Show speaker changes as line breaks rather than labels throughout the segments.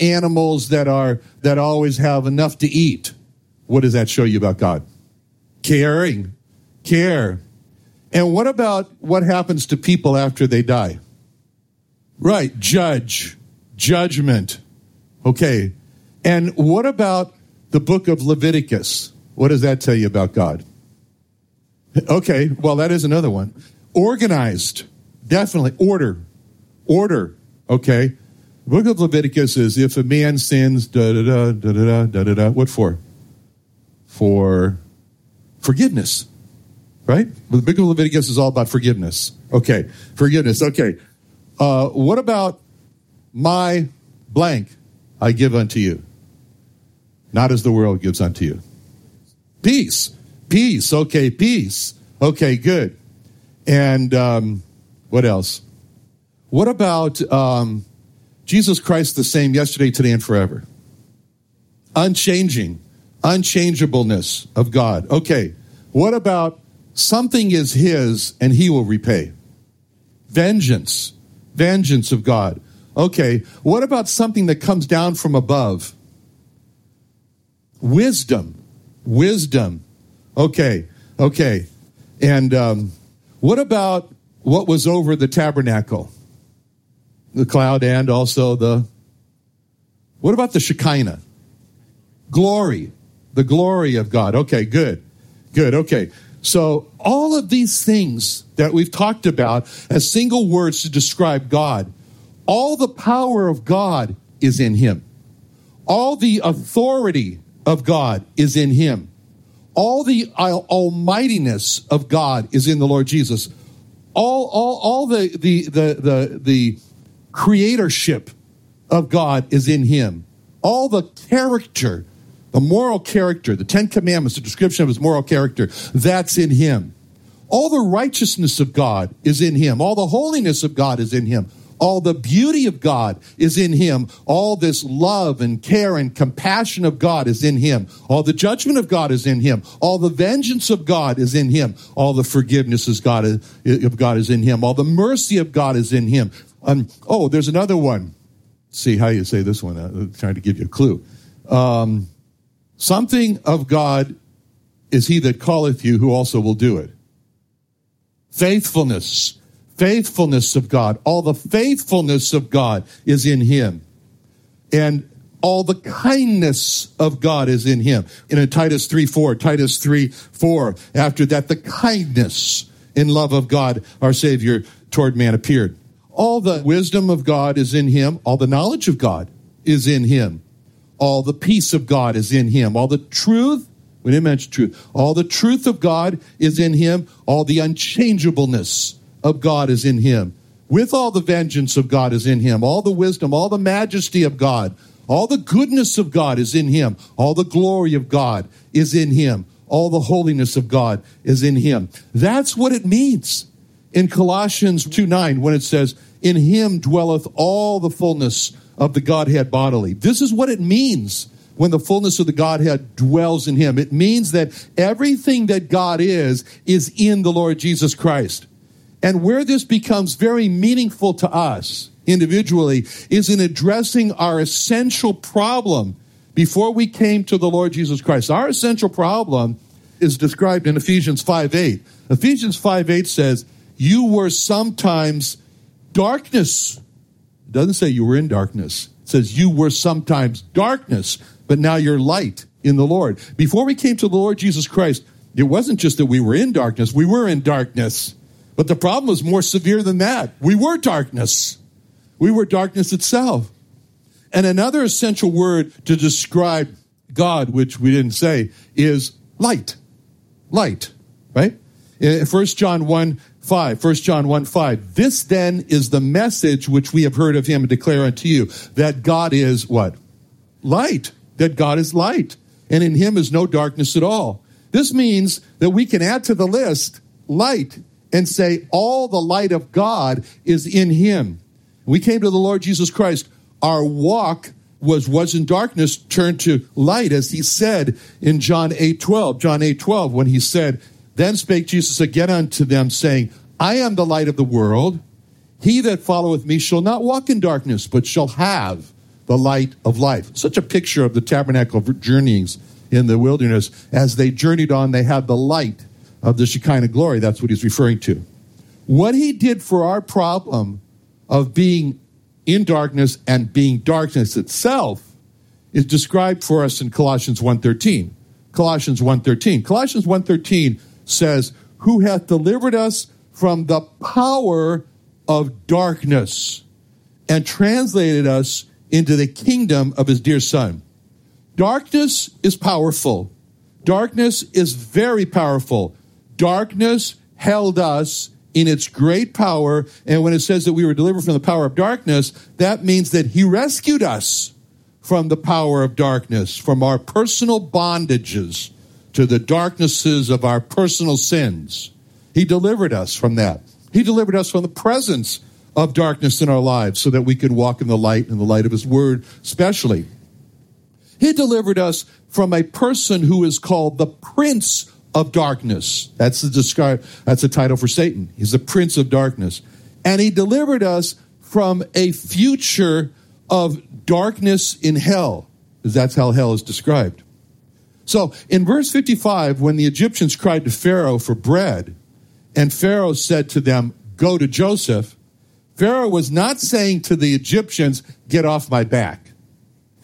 animals that are that always have enough to eat? What does that show you about God? Caring, care. And what about what happens to people after they die? Right, judge, judgment. Okay. And what about the book of Leviticus? What does that tell you about God? Okay, well, that is another one. Organized, definitely. Order, order. Okay. Book of Leviticus is if a man sins, da da da da da da da da. What for? For forgiveness, right? The book of Leviticus is all about forgiveness. Okay, forgiveness. Okay. Uh, what about my blank I give unto you? Not as the world gives unto you. Peace. Peace. Okay, peace. Okay, good. And um, what else? What about um, Jesus Christ the same yesterday, today, and forever? Unchanging, unchangeableness of God. Okay, what about something is His and He will repay? Vengeance, vengeance of God. Okay, what about something that comes down from above? Wisdom, wisdom. Okay, okay. And um, what about what was over the tabernacle? The cloud and also the. What about the Shekinah? Glory, the glory of God. Okay, good, good. Okay. So, all of these things that we've talked about as single words to describe God, all the power of God is in Him. All the authority of God is in Him. All the almightiness of God is in the Lord Jesus. All, all, all the, the, the, the, the creatorship of God is in Him. All the character, the moral character, the Ten Commandments, the description of His moral character, that's in Him. All the righteousness of God is in Him. All the holiness of God is in Him. All the beauty of God is in him. All this love and care and compassion of God is in him. All the judgment of God is in him. All the vengeance of God is in him. All the forgiveness of God is, in him. All the mercy of God is in him. Um, oh, there's another one. See how you say this one. I'm trying to give you a clue. Um, something of God is he that calleth you who also will do it. Faithfulness faithfulness of God. All the faithfulness of God is in him. And all the kindness of God is in him. And in Titus 3 4, Titus 3 4, after that, the kindness and love of God, our Savior, toward man appeared. All the wisdom of God is in him. All the knowledge of God is in him. All the peace of God is in him. All the truth, we didn't mention truth. All the truth of God is in him. All the unchangeableness of God is in him. With all the vengeance of God is in him. All the wisdom, all the majesty of God, all the goodness of God is in him. All the glory of God is in him. All the holiness of God is in him. That's what it means in Colossians 2 9 when it says, In him dwelleth all the fullness of the Godhead bodily. This is what it means when the fullness of the Godhead dwells in him. It means that everything that God is, is in the Lord Jesus Christ. And where this becomes very meaningful to us individually is in addressing our essential problem before we came to the Lord Jesus Christ. Our essential problem is described in Ephesians 5 8. Ephesians 5 8 says, You were sometimes darkness. It doesn't say you were in darkness. It says, You were sometimes darkness, but now you're light in the Lord. Before we came to the Lord Jesus Christ, it wasn't just that we were in darkness, we were in darkness. But the problem was more severe than that. We were darkness. We were darkness itself. And another essential word to describe God, which we didn't say, is light. Light, right? In 1 John 1 5, 1 John 1 5. This then is the message which we have heard of him and declare unto you that God is what? Light. That God is light. And in him is no darkness at all. This means that we can add to the list light and say all the light of God is in him. We came to the Lord Jesus Christ. Our walk was was in darkness turned to light as he said in John 8:12 John 8:12 when he said then spake Jesus again unto them saying I am the light of the world. He that followeth me shall not walk in darkness but shall have the light of life. Such a picture of the tabernacle journeyings in the wilderness. As they journeyed on they had the light of the Shekinah glory. That's what he's referring to. What he did for our problem of being in darkness and being darkness itself is described for us in Colossians 1:13. Colossians 1:13. Colossians 1:13 says, "Who hath delivered us from the power of darkness and translated us into the kingdom of his dear son." Darkness is powerful. Darkness is very powerful. Darkness held us in its great power. And when it says that we were delivered from the power of darkness, that means that He rescued us from the power of darkness, from our personal bondages to the darknesses of our personal sins. He delivered us from that. He delivered us from the presence of darkness in our lives so that we could walk in the light and the light of His Word, especially. He delivered us from a person who is called the Prince of darkness. That's the describe, that's the title for Satan. He's the prince of darkness. And he delivered us from a future of darkness in hell, that's how hell is described. So in verse 55, when the Egyptians cried to Pharaoh for bread, and Pharaoh said to them, Go to Joseph, Pharaoh was not saying to the Egyptians, Get off my back.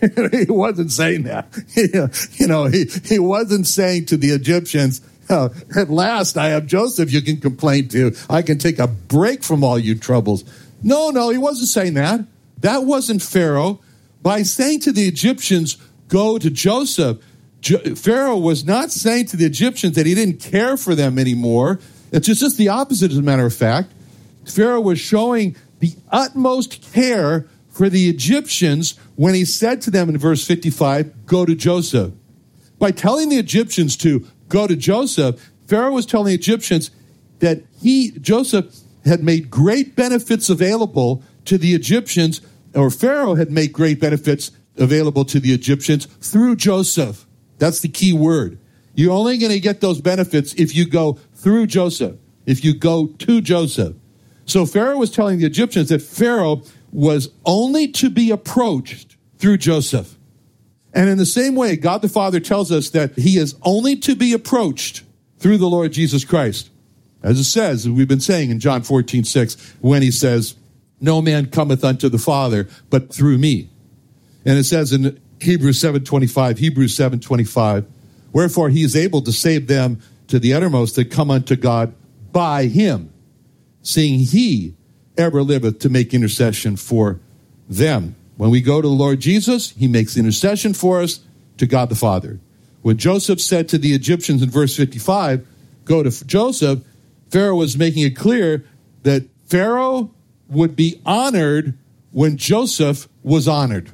he wasn't saying that. you know, he, he wasn't saying to the Egyptians, oh, at last I have Joseph you can complain to. I can take a break from all you troubles. No, no, he wasn't saying that. That wasn't Pharaoh. By saying to the Egyptians, go to Joseph, Pharaoh was not saying to the Egyptians that he didn't care for them anymore. It's just, just the opposite, as a matter of fact. Pharaoh was showing the utmost care for the Egyptians when he said to them in verse 55, Go to Joseph. By telling the Egyptians to go to Joseph, Pharaoh was telling the Egyptians that he, Joseph, had made great benefits available to the Egyptians, or Pharaoh had made great benefits available to the Egyptians through Joseph. That's the key word. You're only going to get those benefits if you go through Joseph, if you go to Joseph. So Pharaoh was telling the Egyptians that Pharaoh was only to be approached through Joseph. And in the same way, God the Father tells us that he is only to be approached through the Lord Jesus Christ. As it says, as we've been saying in John 14, 6, when he says, No man cometh unto the Father but through me. And it says in Hebrews 7.25, Hebrews 7.25, Wherefore he is able to save them to the uttermost that come unto God by him, seeing he ever liveth to make intercession for them. When we go to the Lord Jesus, he makes intercession for us to God the Father. When Joseph said to the Egyptians in verse 55, go to Joseph, Pharaoh was making it clear that Pharaoh would be honored when Joseph was honored.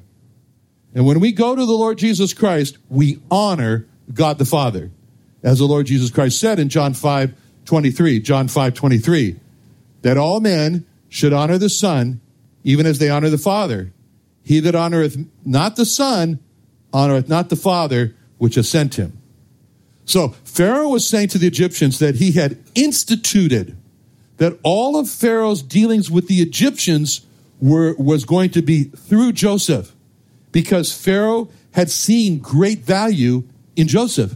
And when we go to the Lord Jesus Christ, we honor God the Father. As the Lord Jesus Christ said in John 5 23, John 5 23, that all men should honor the Son, even as they honor the Father. He that honoreth not the Son honoreth not the Father which has sent him. So Pharaoh was saying to the Egyptians that he had instituted that all of Pharaoh's dealings with the Egyptians were was going to be through Joseph because Pharaoh had seen great value in Joseph.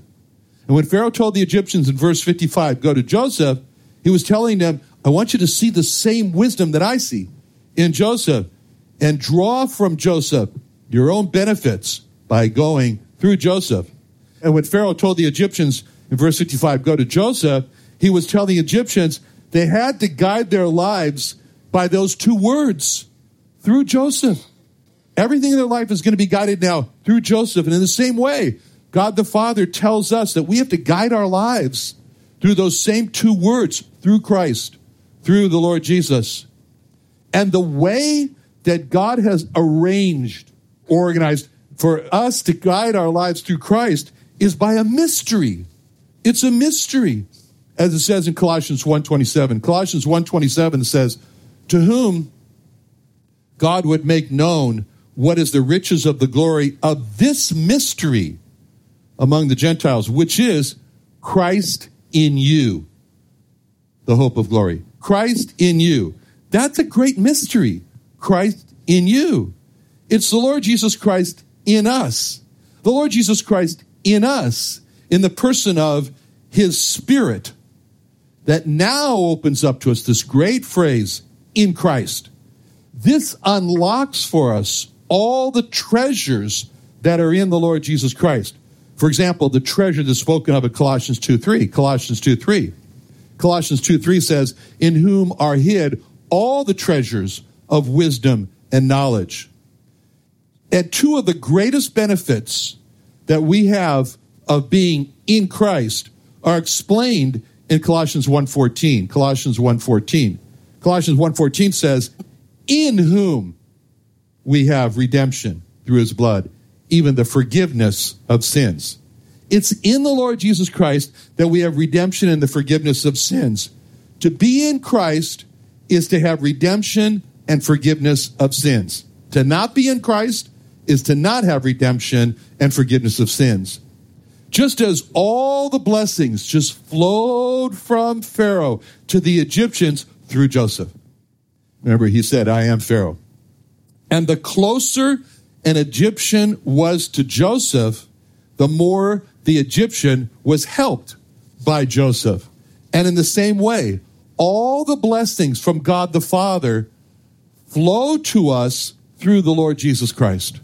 And when Pharaoh told the Egyptians in verse 55, go to Joseph, he was telling them, I want you to see the same wisdom that I see in Joseph. and draw from Joseph your own benefits by going through Joseph. And when Pharaoh told the Egyptians in verse 55, go to Joseph, he was telling the Egyptians they had to guide their lives by those two words through Joseph. Everything in their life is going to be guided now through Joseph. And in the same way, God the Father tells us that we have to guide our lives through those same two words, through Christ, through the Lord Jesus. And the way that God has arranged, organized for us to guide our lives through Christ is by a mystery. It's a mystery. As it says in Colossians 1:27. Colossians 1:27 says, "To whom God would make known what is the riches of the glory of this mystery among the Gentiles, which is Christ in you, the hope of glory. Christ in you. That's a great mystery. Christ in you. It's the Lord Jesus Christ in us. The Lord Jesus Christ in us, in the person of his Spirit, that now opens up to us this great phrase, in Christ. This unlocks for us all the treasures that are in the Lord Jesus Christ. For example, the treasure that's spoken of in Colossians 2 3. Colossians 2 3. Colossians 2 3 says, In whom are hid all the treasures of wisdom and knowledge. And two of the greatest benefits that we have of being in Christ are explained in Colossians 1:14. Colossians 1:14. Colossians 1:14 says, "In whom we have redemption through his blood, even the forgiveness of sins. It's in the Lord Jesus Christ that we have redemption and the forgiveness of sins. To be in Christ is to have redemption and forgiveness of sins. To not be in Christ is to not have redemption and forgiveness of sins. Just as all the blessings just flowed from Pharaoh to the Egyptians through Joseph. Remember, he said, I am Pharaoh. And the closer an Egyptian was to Joseph, the more the Egyptian was helped by Joseph. And in the same way, all the blessings from God the Father flow to us through the Lord Jesus Christ.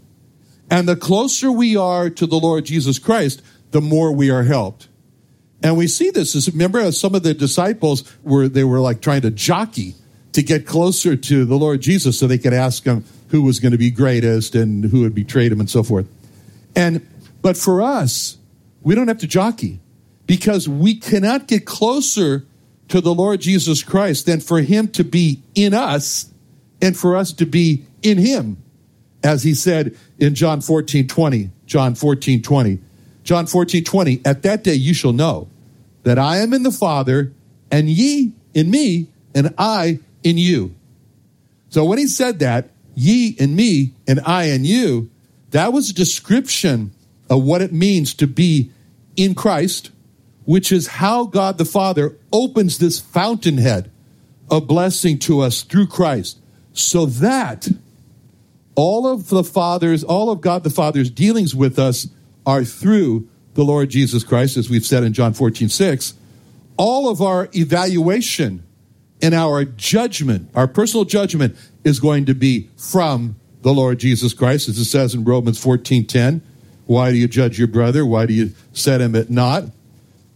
And the closer we are to the Lord Jesus Christ, the more we are helped. And we see this as remember some of the disciples were they were like trying to jockey to get closer to the Lord Jesus so they could ask him who was going to be greatest and who had betrayed him and so forth. And but for us, we don't have to jockey because we cannot get closer to the Lord Jesus Christ than for him to be in us and for us to be in him. As he said in John 14, 20, John 14, 20. John 14, 20, at that day you shall know that I am in the Father and ye in me and I in you. So when he said that, ye and me and I and you, that was a description of what it means to be in Christ, which is how God the Father opens this fountainhead of blessing to us through Christ, so that all of the Father's, all of God the Father's dealings with us are through the Lord Jesus Christ, as we've said in John 14, 6. All of our evaluation and our judgment, our personal judgment, is going to be from the Lord Jesus Christ, as it says in Romans 14 10. Why do you judge your brother? Why do you set him at naught?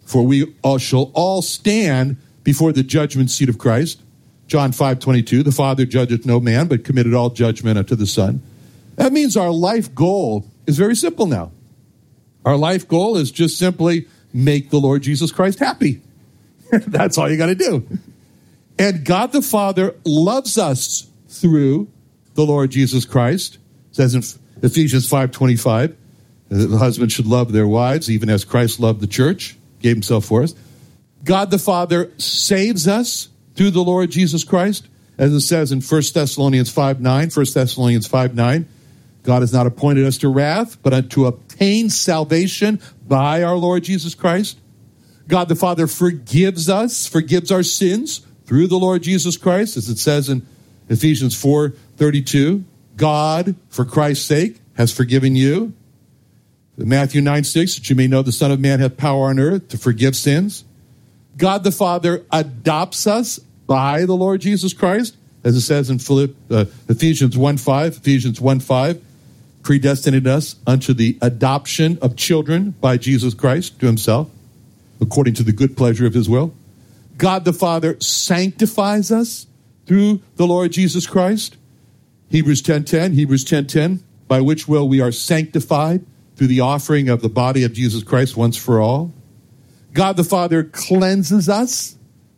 For we all shall all stand before the judgment seat of Christ. John 5 22. The Father judgeth no man, but committed all judgment unto the Son. That means our life goal is very simple now. Our life goal is just simply make the Lord Jesus Christ happy. That's all you got to do. And God the Father loves us through the Lord Jesus Christ. It says in Ephesians 5:25, the husband should love their wives even as Christ loved the church, gave himself for us. God the Father saves us through the Lord Jesus Christ, as it says in 1 Thessalonians 5 9, 1 Thessalonians 5 9. God has not appointed us to wrath, but to obtain salvation by our Lord Jesus Christ. God the Father forgives us, forgives our sins through the Lord Jesus Christ, as it says in Ephesians 4 32. God, for Christ's sake, has forgiven you. Matthew 9 6, that you may know the Son of Man hath power on earth to forgive sins. God the Father adopts us by the Lord Jesus Christ, as it says in Philipp, uh, Ephesians 1 5, Ephesians 1 5, predestinated us unto the adoption of children by Jesus Christ to himself, according to the good pleasure of his will. God the Father sanctifies us through the Lord Jesus Christ. Hebrews 10:10, Hebrews 10:10, by which will we are sanctified through the offering of the body of Jesus Christ once for all. God the Father cleanses us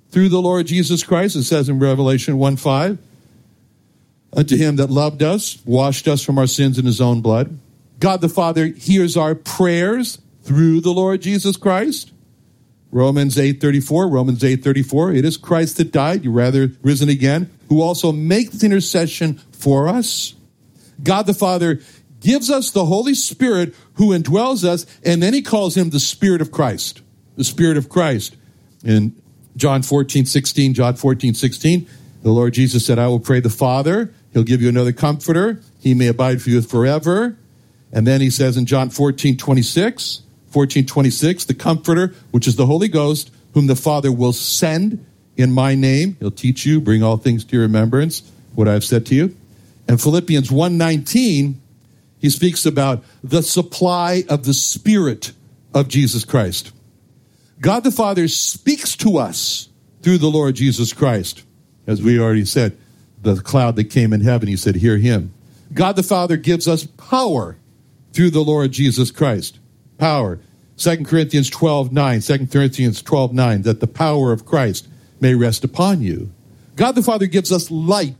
through the Lord Jesus Christ, it says in Revelation 1 5. Unto him that loved us, washed us from our sins in his own blood. God the Father hears our prayers through the Lord Jesus Christ. Romans 8:34, Romans 8:34, it is Christ that died, you rather risen again, who also makes intercession for us. God the Father gives us the Holy Spirit who indwells us, and then he calls him the Spirit of Christ. The Spirit of Christ. In John 14, 16, John 14, 16, the Lord Jesus said, I will pray the Father, he'll give you another comforter, he may abide for you forever. And then he says in John 14, 26, 14, 26, the comforter, which is the Holy Ghost, whom the Father will send in my name. He'll teach you, bring all things to your remembrance, what I've said to you. And Philippians 1:19, he speaks about the supply of the Spirit of Jesus Christ. God the Father speaks to us through the Lord Jesus Christ. As we already said, the cloud that came in heaven, he said, Hear him. God the Father gives us power through the Lord Jesus Christ. Power. 2 Corinthians 12 9, 2 Corinthians 12 9, that the power of Christ may rest upon you. God the Father gives us light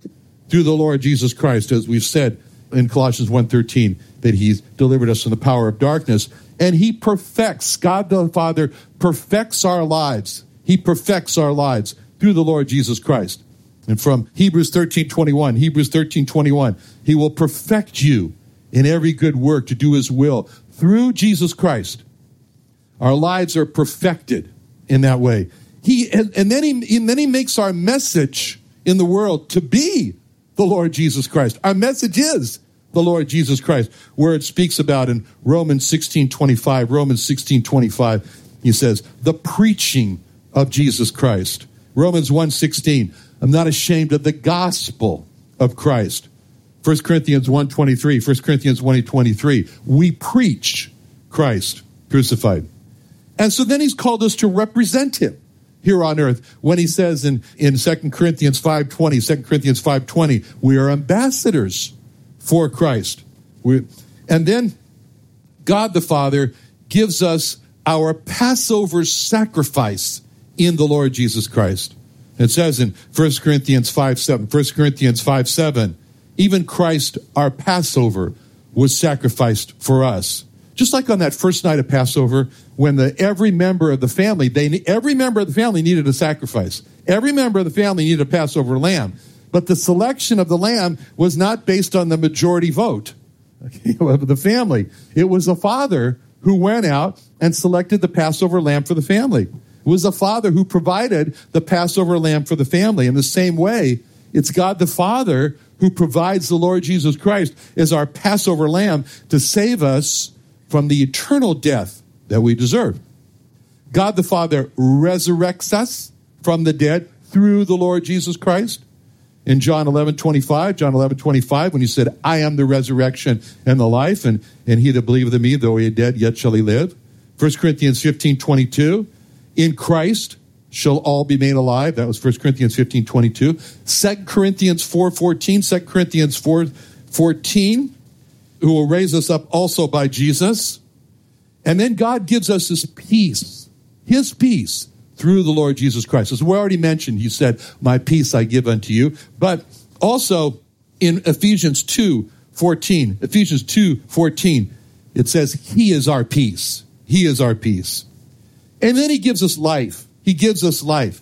through the Lord Jesus Christ, as we've said in Colossians 1.13, that he's delivered us from the power of darkness. And he perfects, God the Father perfects our lives. He perfects our lives through the Lord Jesus Christ. And from Hebrews 13.21, Hebrews 13.21, he will perfect you in every good work to do his will through Jesus Christ. Our lives are perfected in that way. He and, and then he and then he makes our message in the world to be the Lord Jesus Christ. Our message is the Lord Jesus Christ, where it speaks about in Romans 16 25, Romans 16 25, he says, the preaching of Jesus Christ. Romans 1 16, I'm not ashamed of the gospel of Christ. 1 Corinthians 1 23, 1 Corinthians 1 23, we preach Christ crucified. And so then he's called us to represent him here on earth when he says in, in 2 Corinthians 5.20, 2 Corinthians 5.20, we are ambassadors for Christ. We, and then God the Father gives us our Passover sacrifice in the Lord Jesus Christ. It says in 1 Corinthians 5 7, 1 Corinthians 5 7, even Christ, our Passover, was sacrificed for us. Just like on that first night of Passover, when the every member of the family, they every member of the family needed a sacrifice. Every member of the family needed a Passover lamb. But the selection of the lamb was not based on the majority vote of the family. It was the father who went out and selected the Passover lamb for the family. It was the father who provided the Passover lamb for the family. In the same way, it's God the Father who provides the Lord Jesus Christ as our Passover lamb to save us from the eternal death that we deserve. God the Father resurrects us from the dead through the Lord Jesus Christ. In John 11, 25, John 11, 25, when he said, I am the resurrection and the life, and, and he that believeth in me, though he is dead, yet shall he live. 1 Corinthians 15, 22, in Christ shall all be made alive. That was 1 Corinthians 15, 22. 2 Corinthians 4, 14, 2 Corinthians 4, 14, who will raise us up also by Jesus. And then God gives us his peace, his peace through the Lord Jesus Christ. As we already mentioned, he said, My peace I give unto you. But also in Ephesians 2 14, Ephesians 2 14, it says, He is our peace. He is our peace. And then he gives us life. He gives us life.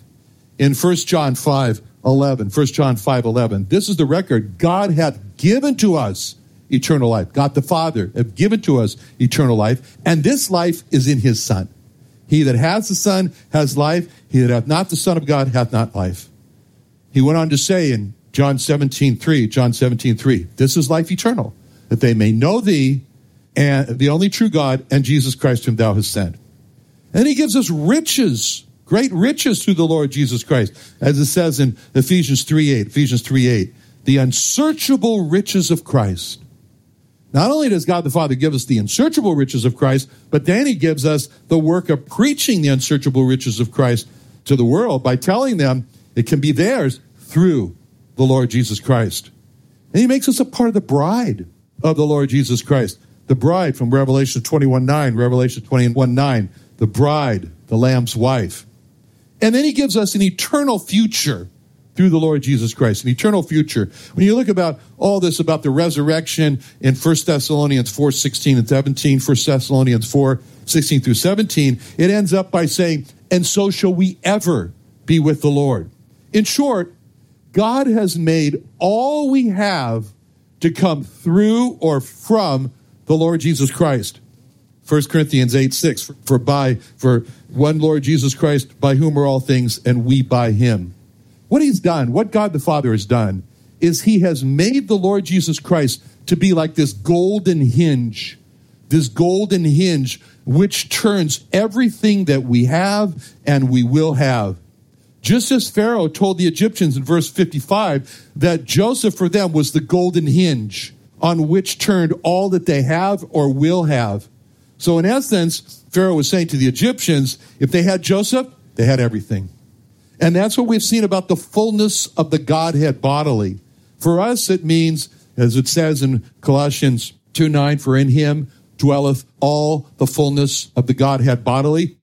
In 1 John 5 11, 1 John 5 11, this is the record God hath given to us eternal life. God the Father have given to us eternal life, and this life is in his Son. He that has the Son has life. He that hath not the Son of God hath not life. He went on to say in John 17, 3, John 17, 3, this is life eternal, that they may know thee and the only true God and Jesus Christ whom thou hast sent. And he gives us riches great riches through the Lord Jesus Christ, as it says in Ephesians 3 8, Ephesians 3 8, the unsearchable riches of Christ. Not only does God the Father give us the unsearchable riches of Christ, but then he gives us the work of preaching the unsearchable riches of Christ to the world by telling them it can be theirs through the Lord Jesus Christ. And he makes us a part of the bride of the Lord Jesus Christ. The bride from Revelation 21 9, Revelation 21 9, the bride, the Lamb's wife. And then he gives us an eternal future through the Lord Jesus Christ, an eternal future. When you look about all this about the resurrection in 1 Thessalonians 4 16 and 17, 1 Thessalonians 4 16 through 17, it ends up by saying, And so shall we ever be with the Lord. In short, God has made all we have to come through or from the Lord Jesus Christ. 1 Corinthians 8 6, for, for by for one Lord Jesus Christ, by whom are all things, and we by him. What he's done, what God the Father has done, is he has made the Lord Jesus Christ to be like this golden hinge, this golden hinge which turns everything that we have and we will have. Just as Pharaoh told the Egyptians in verse 55 that Joseph for them was the golden hinge on which turned all that they have or will have. So, in essence, Pharaoh was saying to the Egyptians, if they had Joseph, they had everything. And that's what we've seen about the fullness of the Godhead bodily. For us, it means, as it says in Colossians 2 9, for in him dwelleth all the fullness of the Godhead bodily.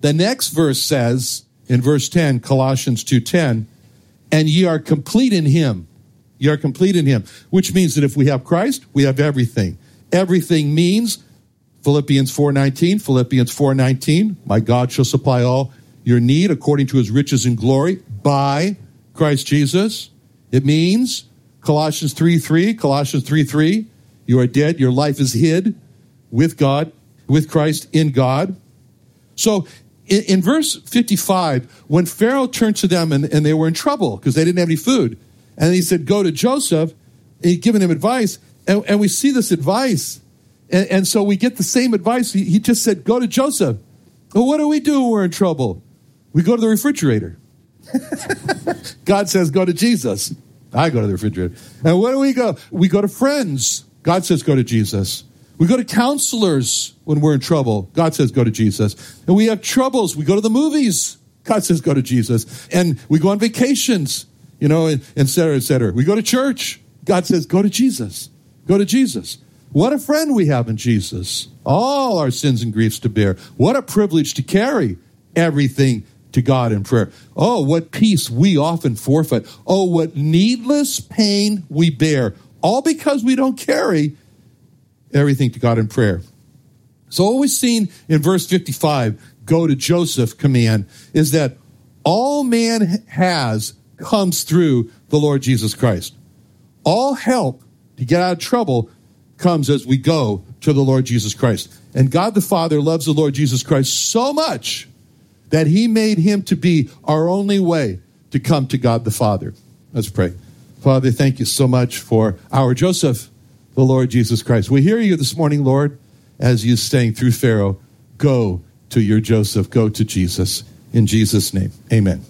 The next verse says, in verse 10, Colossians 2:10, and ye are complete in him. Ye are complete in him, which means that if we have Christ, we have everything. Everything means Philippians 4:19, Philippians 4:19, my God shall supply all your need according to his riches and glory by Christ Jesus. It means Colossians 3 3, Colossians 3 3, you are dead, your life is hid with God, with Christ in God. So in, in verse 55, when Pharaoh turned to them and, and they were in trouble because they didn't have any food, and he said, Go to Joseph, and he'd given him advice, and, and we see this advice. And, and, so we get the same advice. He, he just said, Go to Joseph. Well, what do we do when we're in trouble? We go to the refrigerator. God says, go to Jesus. I go to the refrigerator. And where do we go? We go to friends. God says, go to Jesus. We go to counselors when we're in trouble. God says, go to Jesus. And we have troubles. We go to the movies. God says, go to Jesus. And we go on vacations, you know, et cetera, et cetera. We go to church. God says, go to Jesus. Go to Jesus. What a friend we have in Jesus. All our sins and griefs to bear. What a privilege to carry everything to God in prayer. Oh, what peace we often forfeit. Oh, what needless pain we bear. All because we don't carry everything to God in prayer. So, what we've seen in verse 55, go to Joseph command, is that all man has comes through the Lord Jesus Christ. All help to get out of trouble comes as we go to the Lord Jesus Christ. And God the Father loves the Lord Jesus Christ so much that he made him to be our only way to come to God the Father. Let's pray. Father, thank you so much for our Joseph, the Lord Jesus Christ. We hear you this morning, Lord, as you saying through Pharaoh, go to your Joseph, go to Jesus. In Jesus' name, amen.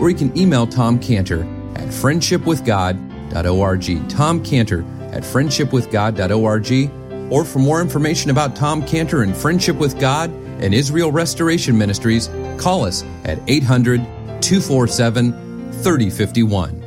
Or you can email Tom Cantor at friendshipwithgod.org. Tom Cantor at friendshipwithgod.org or for more information about Tom Cantor and Friendship with God, and Israel Restoration Ministries, call us at 800 247 3051.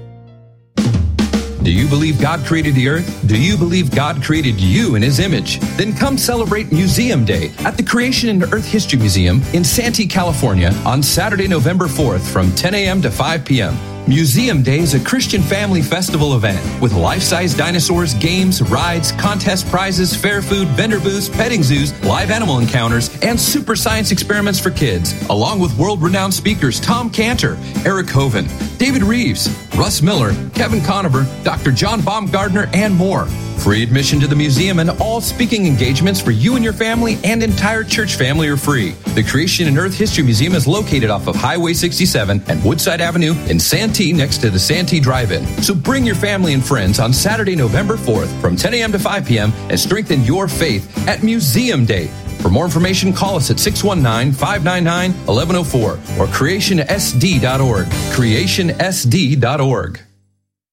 Do you believe God created the earth? Do you believe God created you in His image? Then come celebrate Museum Day at the Creation and Earth History Museum in Santee, California on Saturday, November 4th from 10 a.m. to 5 p.m. Museum Day is a Christian family festival event with life-size dinosaurs, games, rides, contest prizes, fair food, vendor booths, petting zoos, live animal encounters, and super science experiments for kids, along with world-renowned speakers Tom Cantor, Eric Hovind, David Reeves, Russ Miller, Kevin Conover, Dr. John Baumgardner, and more. Free admission to the museum and all speaking engagements for you and your family and entire church family are free. The Creation and Earth History Museum is located off of Highway 67 and Woodside Avenue in Santee next to the Santee Drive-In. So bring your family and friends on Saturday, November 4th from 10 a.m. to 5 p.m. and strengthen your faith at Museum Day. For more information, call us at 619 599 1104 or creationsd.org. Creationsd.org.